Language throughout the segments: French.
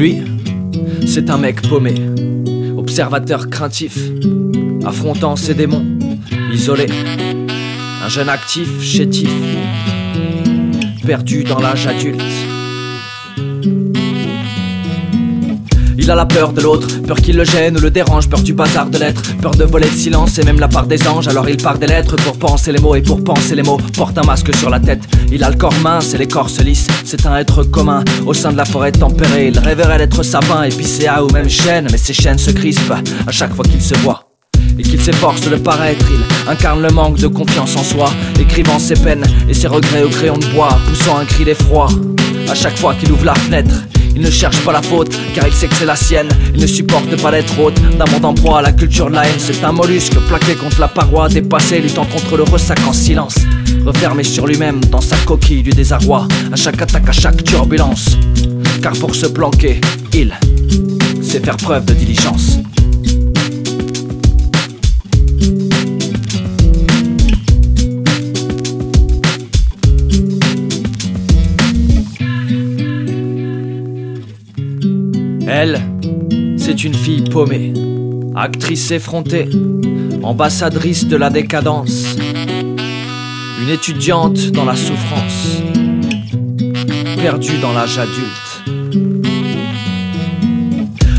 Lui, c'est un mec paumé, observateur craintif, affrontant ses démons, isolé, un jeune actif chétif, perdu dans l'âge adulte. A la peur de l'autre, peur qu'il le gêne ou le dérange, peur du bazar de l'être, peur de voler le silence et même la part des anges. Alors il part des lettres pour penser les mots et pour penser les mots, porte un masque sur la tête. Il a le corps mince et l'écorce lisse, c'est un être commun. Au sein de la forêt tempérée. Il rêverait d'être sapin, épicéa ou même chêne, mais ses chaînes se crispent à chaque fois qu'il se voit. Et qu'il s'efforce de paraître, il incarne le manque de confiance en soi, écrivant ses peines et ses regrets au crayon de bois, poussant un cri d'effroi à chaque fois qu'il ouvre la fenêtre. Il ne cherche pas la faute, car il sait que c'est la sienne. Il ne supporte pas d'être hôte d'un monde en proie à la culture de la haine. C'est un mollusque plaqué contre la paroi, dépassé, luttant contre le ressac en silence. Refermé sur lui-même dans sa coquille du désarroi, à chaque attaque, à chaque turbulence. Car pour se planquer, il sait faire preuve de diligence. Elle, c'est une fille paumée, actrice effrontée, ambassadrice de la décadence, une étudiante dans la souffrance, perdue dans l'âge adulte.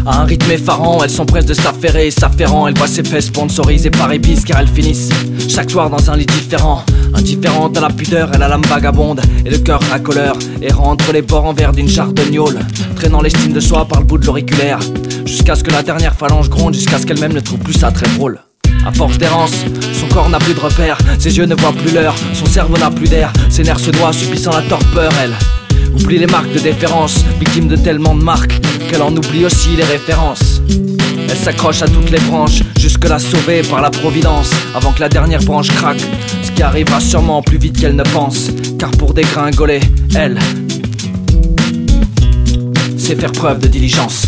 À un rythme effarant, elles s'empressent de s'affairer et s'afférant. Elle voit ses fesses sponsorisées par épices car elles finissent chaque soir dans un lit différent. Indifférente à la pudeur, elle a l'âme vagabonde et le cœur racoleur. Errant entre les bords en verre d'une gnôle, traînant l'estime de soi par le bout de l'auriculaire. Jusqu'à ce que la dernière phalange gronde, jusqu'à ce qu'elle-même ne trouve plus ça très drôle. À force d'errance, son corps n'a plus de repères, ses yeux ne voient plus l'heure, son cerveau n'a plus d'air, ses nerfs se noient subissant la torpeur, elle. Oublie les marques de déférence, victime de tellement de marques qu'elle en oublie aussi les références. Elle s'accroche à toutes les branches, jusque-là sauvée par la providence, avant que la dernière branche craque, ce qui arrivera sûrement plus vite qu'elle ne pense, car pour dégringoler, elle sait faire preuve de diligence.